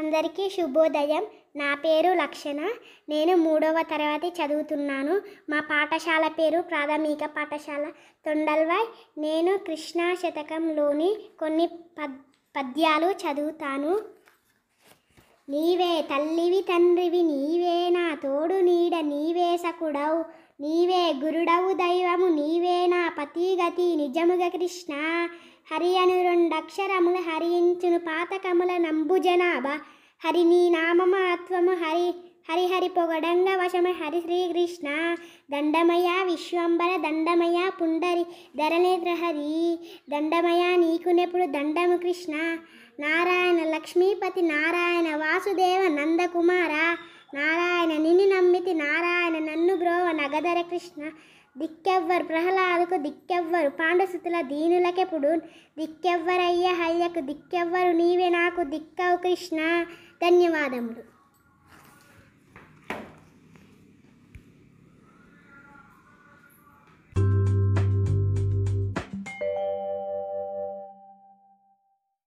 అందరికీ శుభోదయం. నా పేరు లక్షణ. నేను మూడవ తరగతి చదువుతున్నాను. మా పాఠశాల పేరు ప్రాథమిక పాఠశాల తొండల్వాయ్. నేను కృష్ణా శతకంలోని కొన్ని పద్ పద్యాలు చదువుతాను. నీవే తల్లివి తండ్రివి నీవే నా తోడు నీడ నీవే సకుడవు నీవే గురుడవు దైవము నీవే నా పతిగతి నిజముగ కృష్ణ. హరి అను రెండక్షరములు హరించును పాతకముల నంబు జనాభా హరి నీ నామమాత్వము హరి హరి హరి పొగడంగ వశమే హరి శ్రీకృష్ణ. దండమయ విశ్వంబర దండమయ పుండరి ధరనేత్ర హరి. దండమయ నీకునెప్పుడు దండము కృష్ణ. నారాయణ లక్ష్మీపతి నారాయణ వాసుదేవ నందకుమార. నారాయణ నిన్ను నమ్మితి జగధర కృష్ణ దిక్కెవ్వరు ప్రహ్లాదుకు దిక్కెవ్వరు పాండసుతుల దీనులకెప్పుడు దిక్కెవ్వరయ్య హయ్యకు దిక్కెవ్వరు నీవే నాకు దిక్కవు కృష్ణ. ధన్యవాదములు.